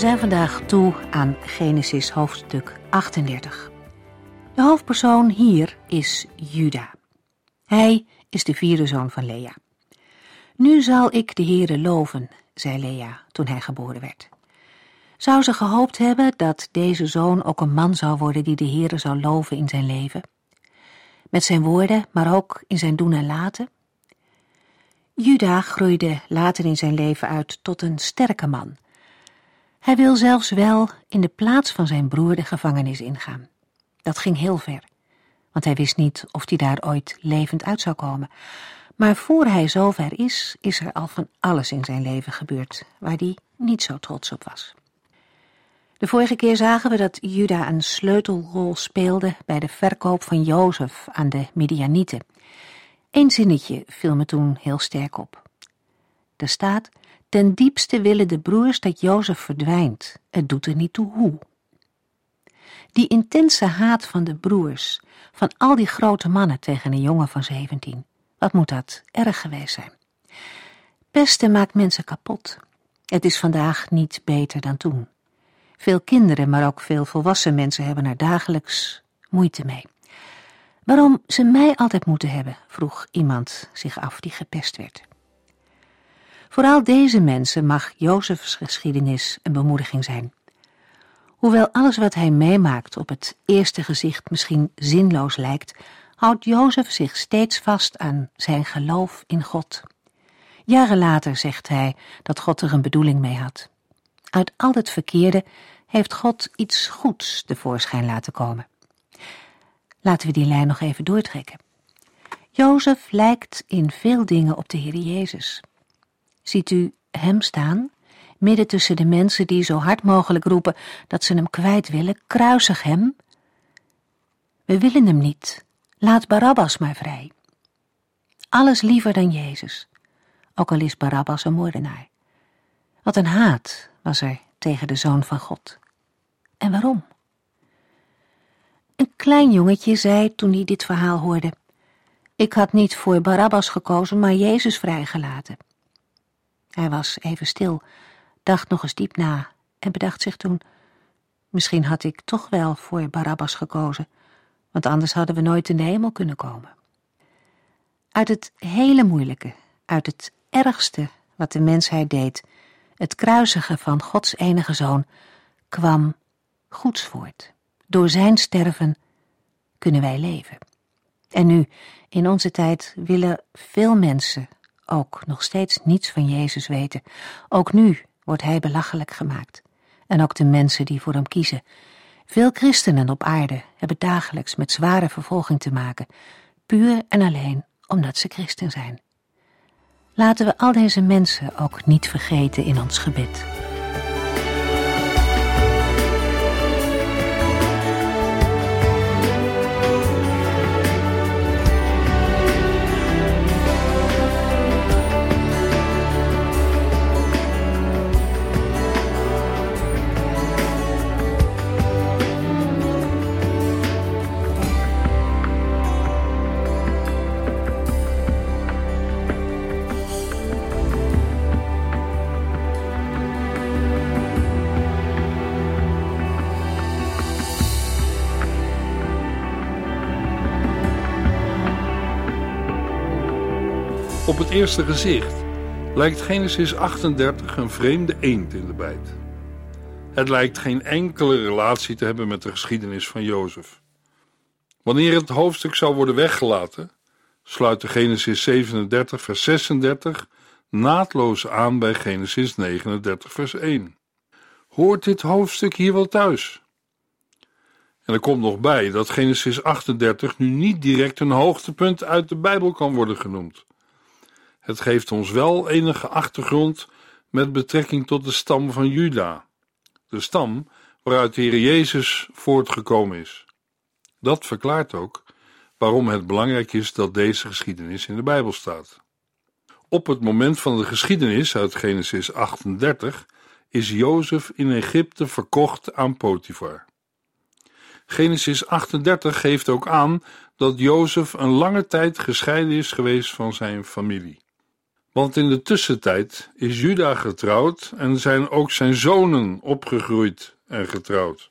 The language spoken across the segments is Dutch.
Zijn vandaag toe aan Genesis hoofdstuk 38. De hoofdpersoon hier is Juda. Hij is de vierde zoon van Lea. Nu zal ik de Heere loven, zei Lea toen hij geboren werd. Zou ze gehoopt hebben dat deze zoon ook een man zou worden die de Heere zou loven in zijn leven? Met zijn woorden, maar ook in zijn doen en laten? Juda groeide later in zijn leven uit tot een sterke man hij wil zelfs wel in de plaats van zijn broer de gevangenis ingaan. Dat ging heel ver, want hij wist niet of hij daar ooit levend uit zou komen. Maar voor hij zover is, is er al van alles in zijn leven gebeurd waar hij niet zo trots op was. De vorige keer zagen we dat Juda een sleutelrol speelde bij de verkoop van Jozef aan de Midianieten. Eén zinnetje viel me toen heel sterk op. Er staat Ten diepste willen de broers dat Jozef verdwijnt. Het doet er niet toe hoe. Die intense haat van de broers, van al die grote mannen tegen een jongen van zeventien. Wat moet dat erg geweest zijn? Pesten maakt mensen kapot. Het is vandaag niet beter dan toen. Veel kinderen, maar ook veel volwassen mensen hebben er dagelijks moeite mee. Waarom ze mij altijd moeten hebben, vroeg iemand zich af die gepest werd. Vooral deze mensen mag Jozefs geschiedenis een bemoediging zijn. Hoewel alles wat hij meemaakt op het eerste gezicht misschien zinloos lijkt, houdt Jozef zich steeds vast aan zijn geloof in God. Jaren later zegt hij dat God er een bedoeling mee had. Uit al het verkeerde heeft God iets goeds tevoorschijn laten komen. Laten we die lijn nog even doortrekken. Jozef lijkt in veel dingen op de Heer Jezus. Ziet u hem staan, midden tussen de mensen die zo hard mogelijk roepen dat ze hem kwijt willen, kruisig hem. We willen hem niet, laat Barabbas maar vrij. Alles liever dan Jezus, ook al is Barabbas een moordenaar. Wat een haat was er tegen de Zoon van God. En waarom? Een klein jongetje zei toen hij dit verhaal hoorde: Ik had niet voor Barabbas gekozen, maar Jezus vrijgelaten. Hij was even stil, dacht nog eens diep na en bedacht zich toen: misschien had ik toch wel voor Barabbas gekozen, want anders hadden we nooit in de hemel kunnen komen. Uit het hele moeilijke, uit het ergste wat de mensheid deed, het kruisigen van Gods enige zoon, kwam goeds voort. Door zijn sterven kunnen wij leven. En nu, in onze tijd, willen veel mensen ook nog steeds niets van Jezus weten. Ook nu wordt hij belachelijk gemaakt. En ook de mensen die voor hem kiezen. Veel christenen op aarde hebben dagelijks met zware vervolging te maken, puur en alleen omdat ze christen zijn. Laten we al deze mensen ook niet vergeten in ons gebed. Op het eerste gezicht lijkt Genesis 38 een vreemde eend in de bijt. Het lijkt geen enkele relatie te hebben met de geschiedenis van Jozef. Wanneer het hoofdstuk zou worden weggelaten, sluit de Genesis 37 vers 36 naadloos aan bij Genesis 39 vers 1. Hoort dit hoofdstuk hier wel thuis? En er komt nog bij dat Genesis 38 nu niet direct een hoogtepunt uit de Bijbel kan worden genoemd. Het geeft ons wel enige achtergrond met betrekking tot de stam van Juda. De stam waaruit de Heer Jezus voortgekomen is. Dat verklaart ook waarom het belangrijk is dat deze geschiedenis in de Bijbel staat. Op het moment van de geschiedenis uit Genesis 38 is Jozef in Egypte verkocht aan Potifar. Genesis 38 geeft ook aan dat Jozef een lange tijd gescheiden is geweest van zijn familie. Want in de tussentijd is Juda getrouwd en zijn ook zijn zonen opgegroeid en getrouwd.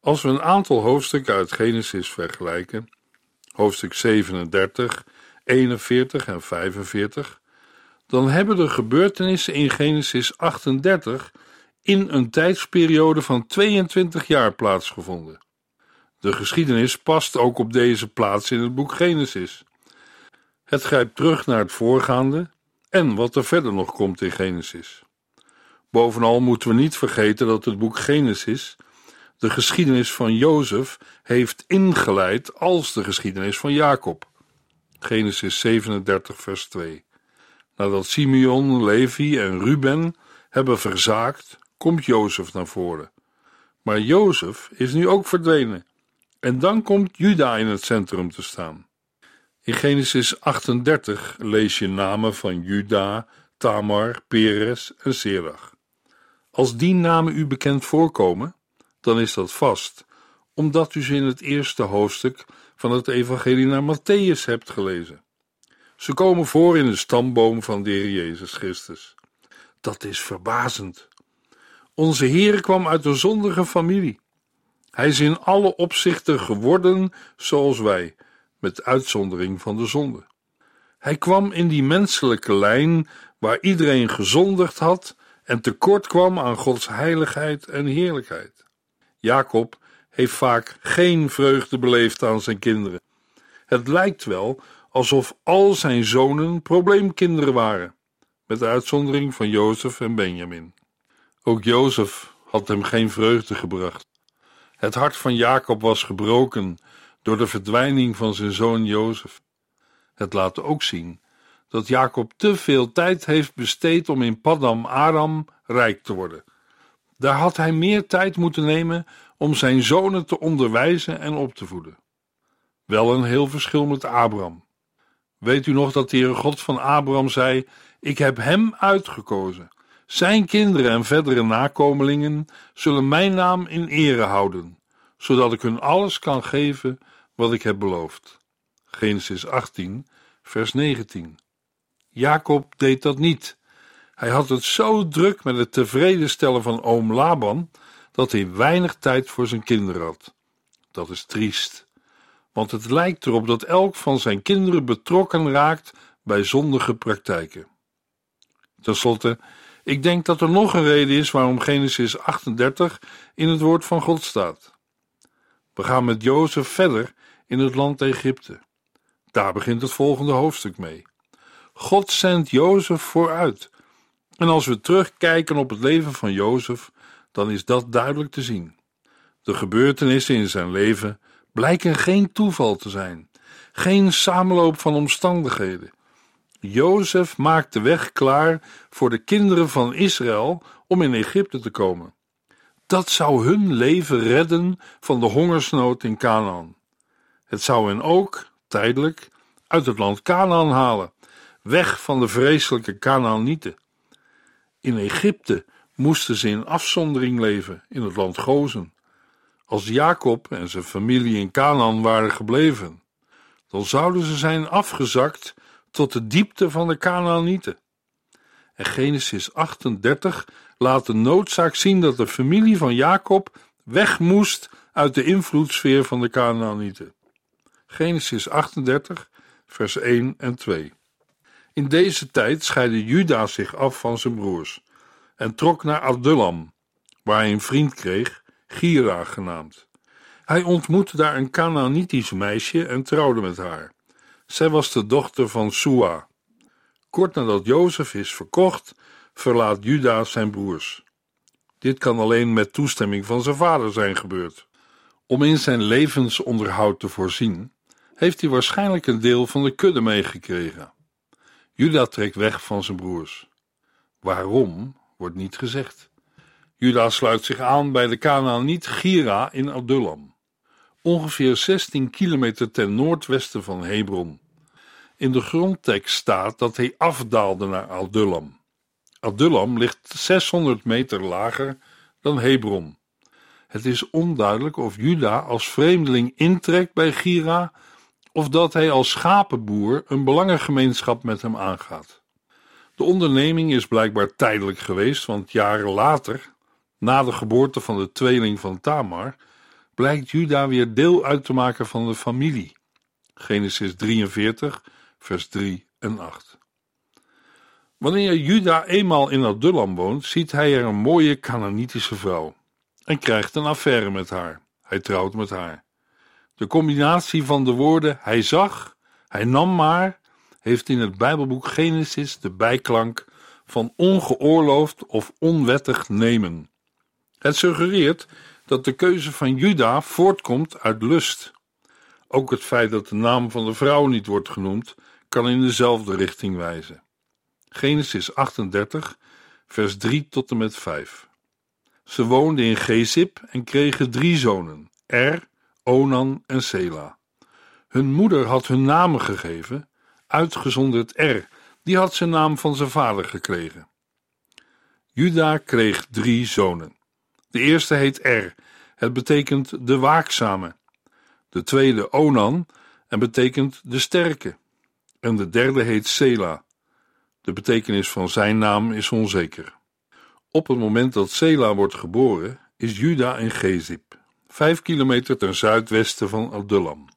Als we een aantal hoofdstukken uit Genesis vergelijken, hoofdstuk 37, 41 en 45, dan hebben de gebeurtenissen in Genesis 38 in een tijdsperiode van 22 jaar plaatsgevonden. De geschiedenis past ook op deze plaats in het boek Genesis. Het grijpt terug naar het voorgaande en wat er verder nog komt in Genesis. Bovenal moeten we niet vergeten dat het boek Genesis de geschiedenis van Jozef heeft ingeleid als de geschiedenis van Jacob. Genesis 37, vers 2. Nadat Simeon, Levi en Ruben hebben verzaakt, komt Jozef naar voren. Maar Jozef is nu ook verdwenen. En dan komt Juda in het centrum te staan. In Genesis 38 lees je namen van Juda, Tamar, Peres en Serach. Als die namen u bekend voorkomen, dan is dat vast, omdat u ze in het eerste hoofdstuk van het Evangelie naar Matthäus hebt gelezen. Ze komen voor in de stamboom van de Heer Jezus Christus. Dat is verbazend. Onze Heer kwam uit een zondige familie. Hij is in alle opzichten geworden zoals wij, met uitzondering van de zonde. Hij kwam in die menselijke lijn waar iedereen gezondigd had en tekort kwam aan Gods heiligheid en heerlijkheid. Jacob heeft vaak geen vreugde beleefd aan zijn kinderen. Het lijkt wel alsof al zijn zonen probleemkinderen waren, met uitzondering van Jozef en Benjamin. Ook Jozef had hem geen vreugde gebracht. Het hart van Jacob was gebroken door de verdwijning van zijn zoon Jozef. Het laat ook zien dat Jacob te veel tijd heeft besteed om in Padam Aram rijk te worden. Daar had hij meer tijd moeten nemen om zijn zonen te onderwijzen en op te voeden. Wel een heel verschil met Abraham. Weet u nog dat de Heere God van Abraham zei: Ik heb hem uitgekozen. Zijn kinderen en verdere nakomelingen zullen mijn naam in ere houden, zodat ik hun alles kan geven wat ik heb beloofd. Genesis 18, vers 19. Jacob deed dat niet. Hij had het zo druk met het tevreden stellen van oom Laban dat hij weinig tijd voor zijn kinderen had. Dat is triest, want het lijkt erop dat elk van zijn kinderen betrokken raakt bij zondige praktijken. Ten slotte, ik denk dat er nog een reden is waarom Genesis 38 in het woord van God staat. We gaan met Jozef verder in het land Egypte. Daar begint het volgende hoofdstuk mee. God zendt Jozef vooruit. En als we terugkijken op het leven van Jozef, dan is dat duidelijk te zien. De gebeurtenissen in zijn leven blijken geen toeval te zijn, geen samenloop van omstandigheden. Jozef maakt de weg klaar voor de kinderen van Israël om in Egypte te komen. Dat zou hun leven redden van de hongersnood in Canaan. Het zou hen ook, tijdelijk, uit het land Canaan halen, weg van de vreselijke Canaanieten. In Egypte moesten ze in afzondering leven in het land Gozen. Als Jacob en zijn familie in Canaan waren gebleven, dan zouden ze zijn afgezakt tot de diepte van de Canaanieten. En Genesis 38 laat de noodzaak zien dat de familie van Jacob weg moest uit de invloedssfeer van de Canaanieten. Genesis 38, vers 1 en 2. In deze tijd scheidde Juda zich af van zijn broers en trok naar Adullam, waar hij een vriend kreeg, Gira genaamd. Hij ontmoette daar een Canaanitisch meisje en trouwde met haar. Zij was de dochter van Sua. Kort nadat Jozef is verkocht, verlaat Juda zijn broers. Dit kan alleen met toestemming van zijn vader zijn gebeurd. Om in zijn levensonderhoud te voorzien, heeft hij waarschijnlijk een deel van de kudde meegekregen. Juda trekt weg van zijn broers. Waarom wordt niet gezegd. Juda sluit zich aan bij de Kanaaniet Gira in Adullam, ongeveer 16 kilometer ten noordwesten van Hebron. In de grondtekst staat dat hij afdaalde naar Adullam. Adullam ligt 600 meter lager dan Hebron. Het is onduidelijk of Juda als vreemdeling intrekt bij Gira of dat hij als schapenboer een belangengemeenschap met hem aangaat. De onderneming is blijkbaar tijdelijk geweest, want jaren later, na de geboorte van de tweeling van Tamar, blijkt Juda weer deel uit te maken van de familie. Genesis 43, vers 3 en 8. Wanneer Juda eenmaal in Adullam woont, ziet hij er een mooie Canaanitische vrouw en krijgt een affaire met haar. Hij trouwt met haar. De combinatie van de woorden hij zag, hij nam maar, heeft in het Bijbelboek Genesis de bijklank van ongeoorloofd of onwettig nemen. Het suggereert dat de keuze van Juda voortkomt uit lust. Ook het feit dat de naam van de vrouw niet wordt genoemd, kan in dezelfde richting wijzen. Genesis 38, vers 3 tot en met 5. Ze woonden in Gezib en kregen drie zonen, Er, Onan en Sela. Hun moeder had hun namen gegeven, uitgezonderd Er, die had zijn naam van zijn vader gekregen. Juda kreeg drie zonen. De eerste heet Er, het betekent de waakzame. De tweede Onan en betekent de sterke. En de derde heet Sela. De betekenis van zijn naam is onzeker. Op het moment dat Sela wordt geboren, is Juda in Gezib, vijf kilometer ten zuidwesten van Adullam.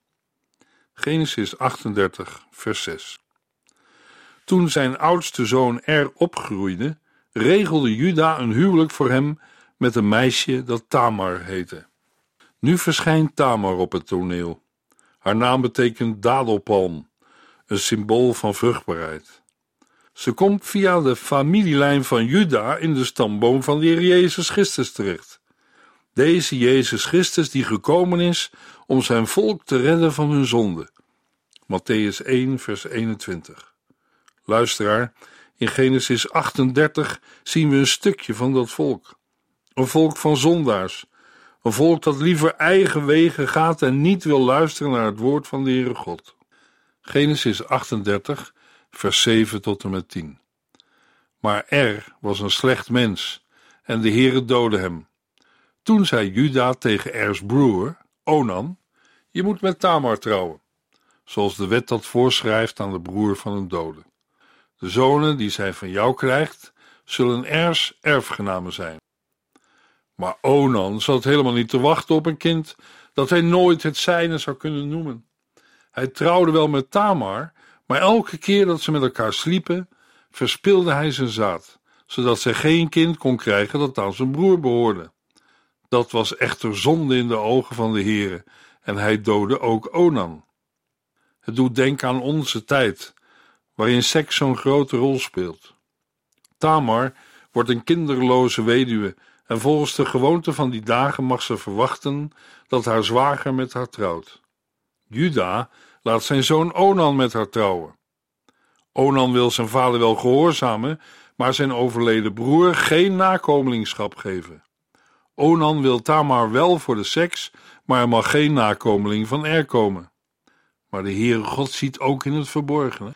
Genesis 38, vers 6. Toen zijn oudste zoon Er opgroeide, regelde Juda een huwelijk voor hem met een meisje dat Tamar heette. Nu verschijnt Tamar op het toneel. Haar naam betekent dadelpalm, een symbool van vruchtbaarheid. Ze komt via de familielijn van Juda in de stamboom van de Heer Jezus Christus terecht. Deze Jezus Christus die gekomen is om zijn volk te redden van hun zonde. Matthäus 1, vers 21. Luisteraar, in Genesis 38 zien we een stukje van dat volk. Een volk van zondaars. Een volk dat liever eigen wegen gaat en niet wil luisteren naar het woord van de Heere God. Genesis 38, vers 7 tot en met 10. Maar Er was een slecht mens en de Heere doodde hem. Toen zei Juda tegen Ers broer, Onan, je moet met Tamar trouwen, zoals de wet dat voorschrijft aan de broer van een dode. De zonen die zij van jou krijgt, zullen Ers erfgenamen zijn. Maar Onan zat helemaal niet te wachten op een kind dat hij nooit het zijne zou kunnen noemen. Hij trouwde wel met Tamar, maar elke keer dat ze met elkaar sliepen, verspilde hij zijn zaad, zodat zij geen kind kon krijgen dat aan zijn broer behoorde. Dat was echter zonde in de ogen van de Heere, en hij doodde ook Onan. Het doet denken aan onze tijd, waarin seks zo'n grote rol speelt. Tamar wordt een kinderloze weduwe en volgens de gewoonte van die dagen mag ze verwachten dat haar zwager met haar trouwt. Juda laat zijn zoon Onan met haar trouwen. Onan wil zijn vader wel gehoorzamen, maar zijn overleden broer geen nakomelingschap geven. Onan wil Tamar wel voor de seks, maar er mag geen nakomeling van er komen. Maar de Heere God ziet ook in het verborgene.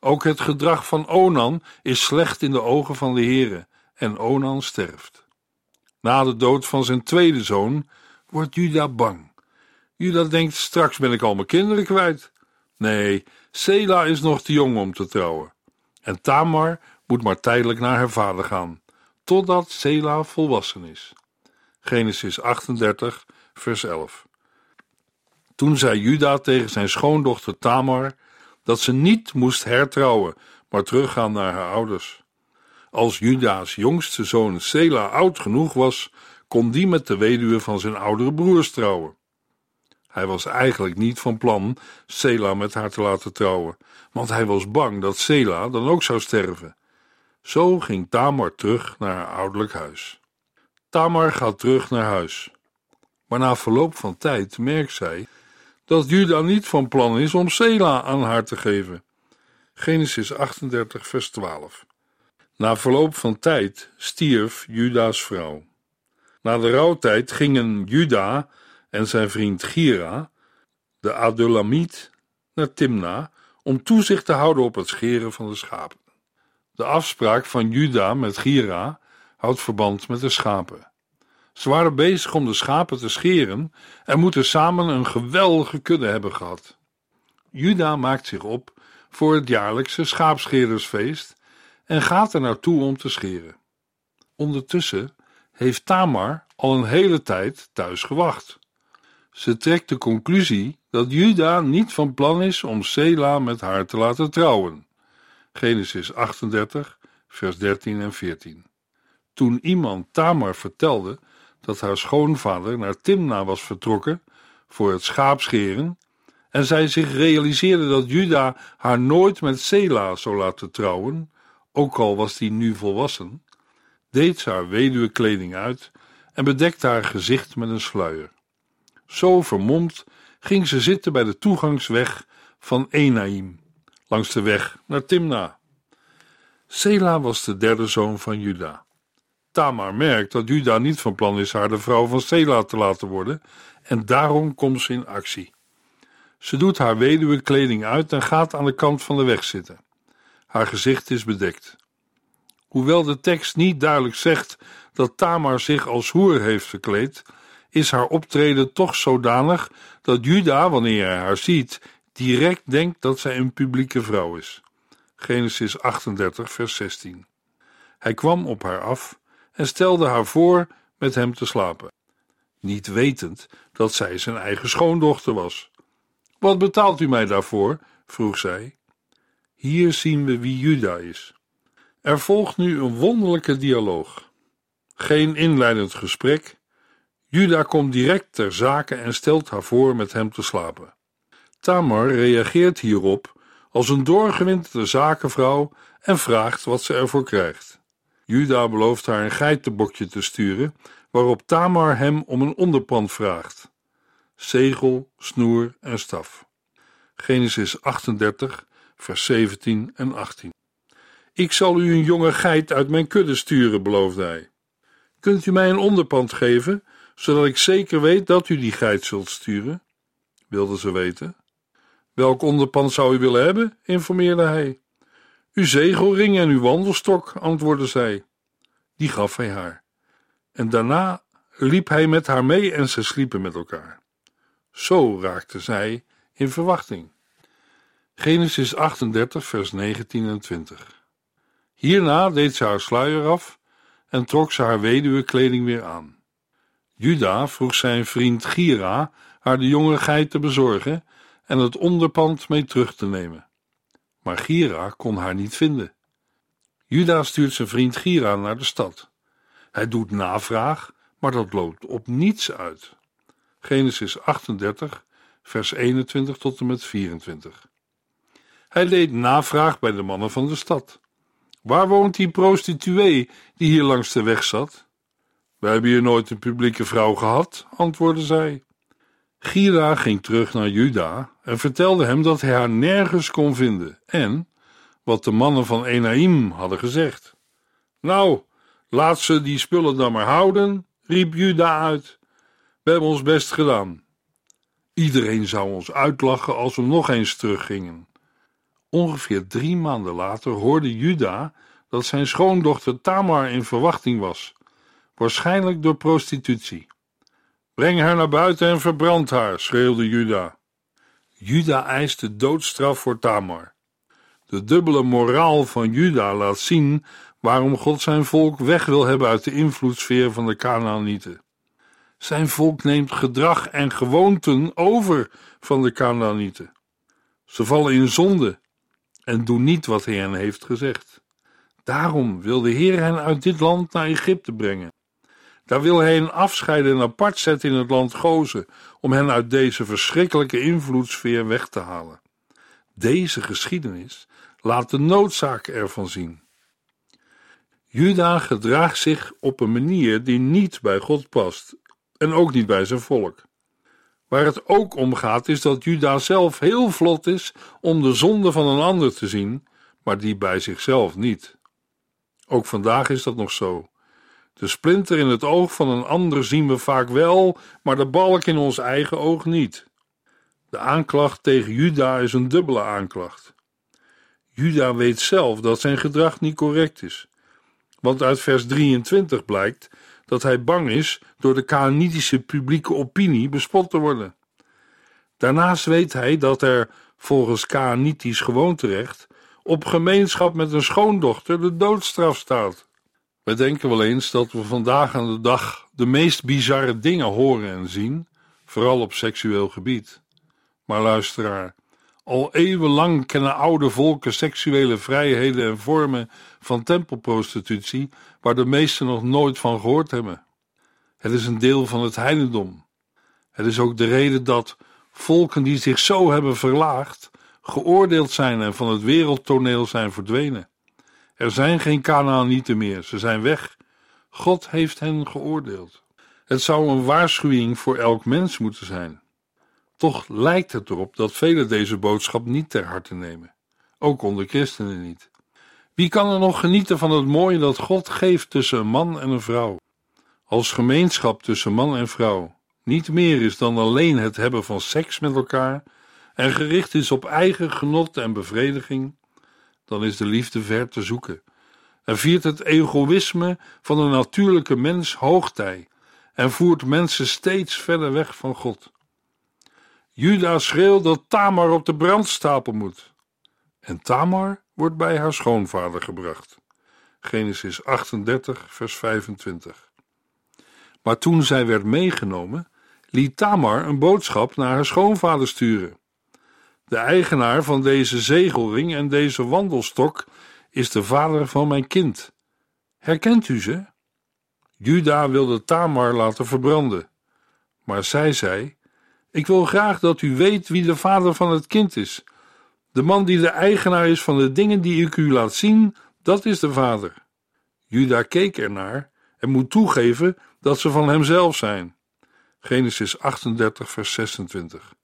Ook het gedrag van Onan is slecht in de ogen van de Heere, en Onan sterft. Na de dood van zijn tweede zoon wordt Juda bang. Juda denkt: straks ben ik al mijn kinderen kwijt. Nee, Sela is nog te jong om te trouwen. En Tamar moet maar tijdelijk naar haar vader gaan, totdat Sela volwassen is. Genesis 38, vers 11. Toen zei Juda tegen zijn schoondochter Tamar dat ze niet moest hertrouwen, maar teruggaan naar haar ouders. Als Juda's jongste zoon Sela oud genoeg was, kon die met de weduwe van zijn oudere broers trouwen. Hij was eigenlijk niet van plan Sela met haar te laten trouwen, want hij was bang dat Sela dan ook zou sterven. Zo ging Tamar terug naar haar ouderlijk huis. Tamar gaat terug naar huis. Maar na verloop van tijd merkt zij dat Juda niet van plan is om Sela aan haar te geven. Genesis 38, vers 12. Na verloop van tijd stierf Juda's vrouw Na de rouwtijd gingen Juda en zijn vriend Gira, de Adulamiet, naar Timna om toezicht te houden op het scheren van de schapen. De afspraak van Juda met Gira houdt verband met de schapen. Ze waren bezig om de schapen te scheren en moeten samen een geweldige kudde hebben gehad. Juda maakt zich op voor het jaarlijkse schaapscherersfeest en gaat er naartoe om te scheren. Ondertussen heeft Tamar al een hele tijd thuis gewacht. Ze trekt de conclusie dat Juda niet van plan is om Sela met haar te laten trouwen. Genesis 38, vers 13 en 14. Toen iemand Tamar vertelde dat haar schoonvader naar Timna was vertrokken voor het schaapscheren en zij zich realiseerde dat Juda haar nooit met Sela zou laten trouwen, ook al was die nu volwassen, deed ze haar weduwekleding uit en bedekte haar gezicht met een sluier. Zo vermomd ging ze zitten bij de toegangsweg van Enaim, langs de weg naar Timna. Sela was de derde zoon van Juda. Tamar merkt dat Juda niet van plan is haar de vrouw van Sela te laten worden en daarom komt ze in actie. Ze doet haar weduwekleding uit en gaat aan de kant van de weg zitten. Haar gezicht is bedekt. Hoewel de tekst niet duidelijk zegt dat Tamar zich als hoer heeft verkleed, is haar optreden toch zodanig dat Juda, wanneer hij haar ziet, direct denkt dat zij een publieke vrouw is. Genesis 38, vers 16. Hij kwam op haar af en stelde haar voor met hem te slapen, niet wetend dat zij zijn eigen schoondochter was. Wat betaalt u mij daarvoor? vroeg zij. Hier zien we wie Juda is. Er volgt nu een wonderlijke dialoog. Geen inleidend gesprek. Juda komt direct ter zake en stelt haar voor met hem te slapen. Tamar reageert hierop als een doorgewinterde zakenvrouw en vraagt wat ze ervoor krijgt. Juda belooft haar een geitenbokje te sturen, waarop Tamar hem om een onderpand vraagt. Zegel, snoer en staf. Genesis 38, vers 17 en 18. Ik zal u een jonge geit uit mijn kudde sturen, beloofde hij. Kunt u mij een onderpand geven, zodat ik zeker weet dat u die geit zult sturen? wilde ze weten. Welk onderpand zou u willen hebben? informeerde hij. Uw zegelring en uw wandelstok, antwoordde zij. Die gaf hij haar. En daarna liep hij met haar mee en ze sliepen met elkaar. Zo raakte zij in verwachting. Genesis 38, vers 19 en 20. Hierna deed ze haar sluier af en trok ze haar weduwekleding weer aan. Juda vroeg zijn vriend Gira haar de jonge geit te bezorgen en het onderpand mee terug te nemen. Maar Gira kon haar niet vinden. Juda stuurt zijn vriend Gira naar de stad. Hij doet navraag, maar dat loopt op niets uit. Genesis 38, vers 21 tot en met 24. Hij deed navraag bij de mannen van de stad. Waar woont die prostituee die hier langs de weg zat? Wij hebben hier nooit een publieke vrouw gehad, antwoordde zij. Gira ging terug naar Juda en vertelde hem dat hij haar nergens kon vinden en wat de mannen van Enaim hadden gezegd. Nou, laat ze die spullen dan maar houden, riep Juda uit. We hebben ons best gedaan. Iedereen zou ons uitlachen als we nog eens teruggingen. Ongeveer drie maanden later hoorde Juda dat zijn schoondochter Tamar in verwachting was, waarschijnlijk door prostitutie. Breng haar naar buiten en verbrand haar, schreeuwde Juda. Juda eiste doodstraf voor Tamar. De dubbele moraal van Juda laat zien waarom God zijn volk weg wil hebben uit de invloedssfeer van de Canaanieten. Zijn volk neemt gedrag en gewoonten over van de Canaanieten. Ze vallen in zonde en doen niet wat hij hen heeft gezegd. Daarom wil de Heer hen uit dit land naar Egypte brengen. Daar wil hij hen afscheiden en apart zetten in het land Gozen, om hen uit deze verschrikkelijke invloedssfeer weg te halen. Deze geschiedenis laat de noodzaak ervan zien. Juda gedraagt zich op een manier die niet bij God past en ook niet bij zijn volk. Waar het ook om gaat is dat Juda zelf heel vlot is om de zonde van een ander te zien, maar die bij zichzelf niet. Ook vandaag is dat nog zo. De splinter in het oog van een ander zien we vaak wel, maar de balk in ons eigen oog niet. De aanklacht tegen Juda is een dubbele aanklacht. Juda weet zelf dat zijn gedrag niet correct is. Want uit vers 23 blijkt dat hij bang is door de Kaanitische publieke opinie bespot te worden. Daarnaast weet hij dat er, volgens Kaanitisch gewoonterecht, op gemeenschap met een schoondochter de doodstraf staat. We denken wel eens dat we vandaag aan de dag de meest bizarre dingen horen en zien, vooral op seksueel gebied. Maar luisteraar, al eeuwenlang kennen oude volken seksuele vrijheden en vormen van tempelprostitutie waar de meesten nog nooit van gehoord hebben. Het is een deel van het heidendom. Het is ook de reden dat volken die zich zo hebben verlaagd, geoordeeld zijn en van het wereldtoneel zijn verdwenen. Er zijn geen Kanaanieten meer, ze zijn weg. God heeft hen geoordeeld. Het zou een waarschuwing voor elk mens moeten zijn. Toch lijkt het erop dat velen deze boodschap niet ter harte nemen, ook onder christenen niet. Wie kan er nog genieten van het mooie dat God geeft tussen een man en een vrouw? Als gemeenschap tussen man en vrouw niet meer is dan alleen het hebben van seks met elkaar en gericht is op eigen genot en bevrediging, dan is de liefde ver te zoeken en viert het egoïsme van de natuurlijke mens hoogtij en voert mensen steeds verder weg van God. Juda schreeuwt dat Tamar op de brandstapel moet. En Tamar wordt bij haar schoonvader gebracht. Genesis 38, vers 25. Maar toen zij werd meegenomen, liet Tamar een boodschap naar haar schoonvader sturen. De eigenaar van deze zegelring en deze wandelstok is de vader van mijn kind. Herkent u ze? Juda wilde Tamar laten verbranden, maar zij zei: Ik wil graag dat u weet wie de vader van het kind is. De man die de eigenaar is van de dingen die ik u laat zien, dat is de vader. Juda keek ernaar en moet toegeven dat ze van hemzelf zijn. Genesis 38, vers 26.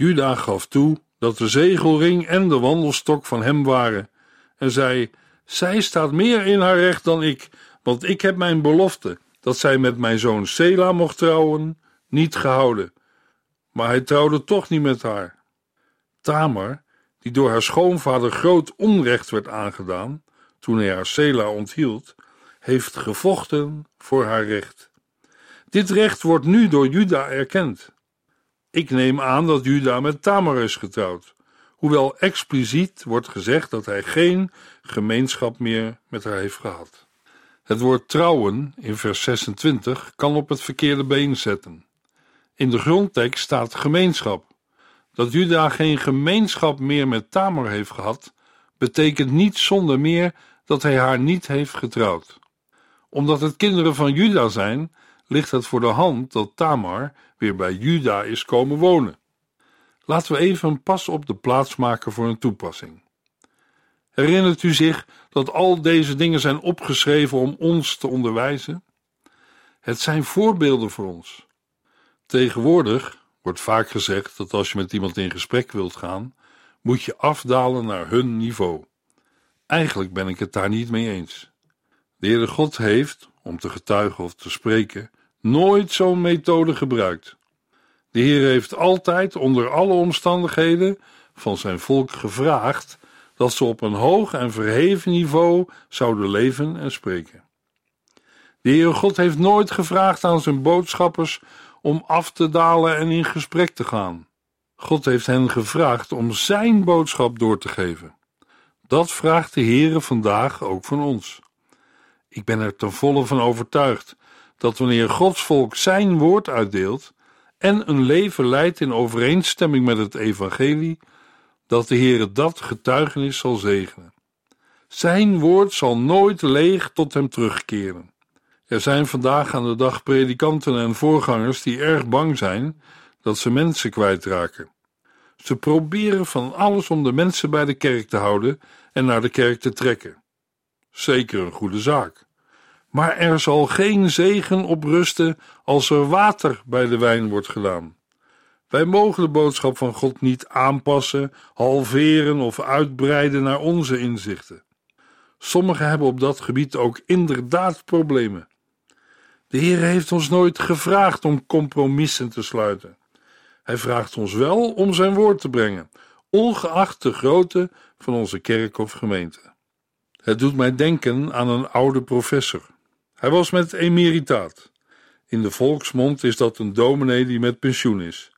Juda gaf toe dat de zegelring en de wandelstok van hem waren en zei: Zij staat meer in haar recht dan ik, want ik heb mijn belofte dat zij met mijn zoon Sela mocht trouwen, niet gehouden. Maar hij trouwde toch niet met haar. Tamar, die door haar schoonvader groot onrecht werd aangedaan toen hij haar Sela onthield, heeft gevochten voor haar recht. Dit recht wordt nu door Juda erkend. Ik neem aan dat Juda met Tamar is getrouwd, hoewel expliciet wordt gezegd dat hij geen gemeenschap meer met haar heeft gehad. Het woord trouwen in vers 26 kan op het verkeerde been zetten. In de grondtekst staat gemeenschap. Dat Juda geen gemeenschap meer met Tamar heeft gehad, betekent niet zonder meer dat hij haar niet heeft getrouwd. Omdat het kinderen van Juda zijn, ligt het voor de hand dat Tamar weer bij Juda is komen wonen. Laten we even een pas op de plaats maken voor een toepassing. Herinnert u zich dat al deze dingen zijn opgeschreven om ons te onderwijzen? Het zijn voorbeelden voor ons. Tegenwoordig wordt vaak gezegd dat als je met iemand in gesprek wilt gaan, moet je afdalen naar hun niveau. Eigenlijk ben ik het daar niet mee eens. De Heere God heeft, om te getuigen of te spreken, nooit zo'n methode gebruikt. De Heer heeft altijd onder alle omstandigheden van zijn volk gevraagd dat ze op een hoog en verheven niveau zouden leven en spreken. De Heere God heeft nooit gevraagd aan zijn boodschappers om af te dalen en in gesprek te gaan. God heeft hen gevraagd om zijn boodschap door te geven. Dat vraagt de Heere vandaag ook van ons. Ik ben er ten volle van overtuigd dat wanneer Gods volk zijn woord uitdeelt en een leven leidt in overeenstemming met het evangelie, dat de Heere dat getuigenis zal zegenen. Zijn woord zal nooit leeg tot hem terugkeren. Er zijn vandaag aan de dag predikanten en voorgangers die erg bang zijn dat ze mensen kwijtraken. Ze proberen van alles om de mensen bij de kerk te houden en naar de kerk te trekken. Zeker een goede zaak. Maar er zal geen zegen op rusten als er water bij de wijn wordt gedaan. Wij mogen de boodschap van God niet aanpassen, halveren of uitbreiden naar onze inzichten. Sommigen hebben op dat gebied ook inderdaad problemen. De Heer heeft ons nooit gevraagd om compromissen te sluiten. Hij vraagt ons wel om zijn woord te brengen, ongeacht de grootte van onze kerk of gemeente. Het doet mij denken aan een oude professor. Hij was met emeritaat. In de volksmond is dat een dominee die met pensioen is.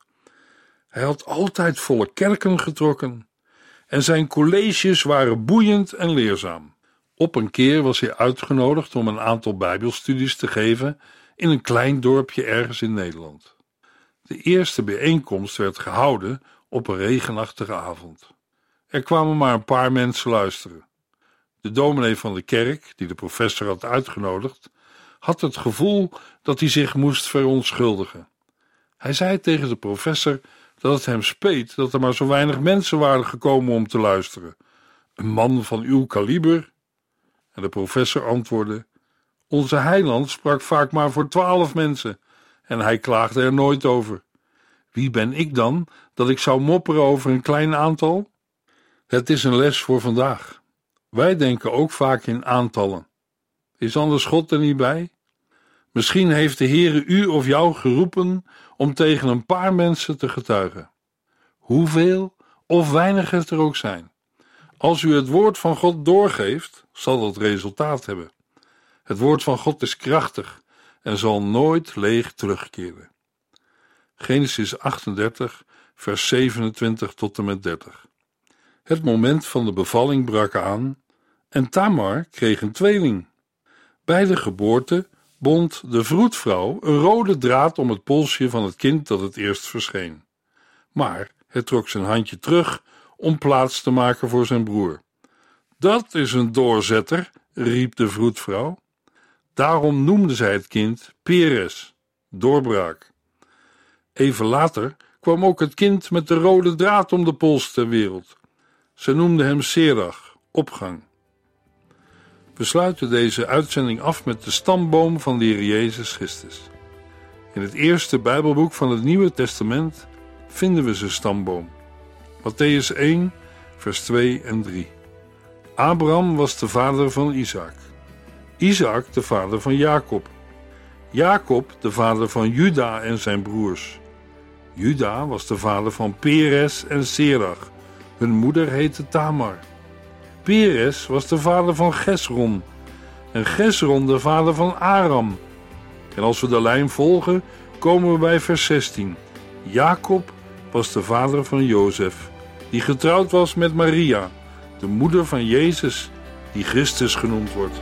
Hij had altijd volle kerken getrokken en zijn colleges waren boeiend en leerzaam. Op een keer was hij uitgenodigd om een aantal Bijbelstudies te geven in een klein dorpje ergens in Nederland. De eerste bijeenkomst werd gehouden op een regenachtige avond. Er kwamen maar een paar mensen luisteren. De dominee van de kerk, die de professor had uitgenodigd, had het gevoel dat hij zich moest verontschuldigen. Hij zei tegen de professor dat het hem speet dat er maar zo weinig mensen waren gekomen om te luisteren. Een man van uw kaliber? En de professor antwoordde: Onze heiland sprak vaak maar voor twaalf mensen en hij klaagde er nooit over. Wie ben ik dan dat ik zou mopperen over een klein aantal? Het is een les voor vandaag. Wij denken ook vaak in aantallen. Is anders God er niet bij? Misschien heeft de Heere u of jou geroepen om tegen een paar mensen te getuigen. Hoeveel of weinig het er ook zijn. Als u het woord van God doorgeeft, zal dat resultaat hebben. Het woord van God is krachtig en zal nooit leeg terugkeren. Genesis 38, vers 27 tot en met 30. Het moment van de bevalling brak aan en Tamar kreeg een tweeling. Bij de geboorte bond de vroedvrouw een rode draad om het polsje van het kind dat het eerst verscheen. Maar het trok zijn handje terug om plaats te maken voor zijn broer. Dat is een doorzetter, riep de vroedvrouw. Daarom noemde zij het kind Peres, doorbraak. Even later kwam ook het kind met de rode draad om de pols ter wereld. Ze noemde hem Serach, opgang. We sluiten deze uitzending af met de stamboom van de Heer Jezus Christus. In het eerste Bijbelboek van het Nieuwe Testament vinden we zijn stamboom. Matthäus 1, vers 2 en 3. Abraham was de vader van Isaac. Isaac de vader van Jacob. Jacob de vader van Juda en zijn broers. Juda was de vader van Peres en Serach. Hun moeder heette Tamar. Peres was de vader van Gesron en Gesron de vader van Aram. En als we de lijn volgen, komen we bij vers 16. Jacob was de vader van Jozef, die getrouwd was met Maria, de moeder van Jezus, die Christus genoemd wordt.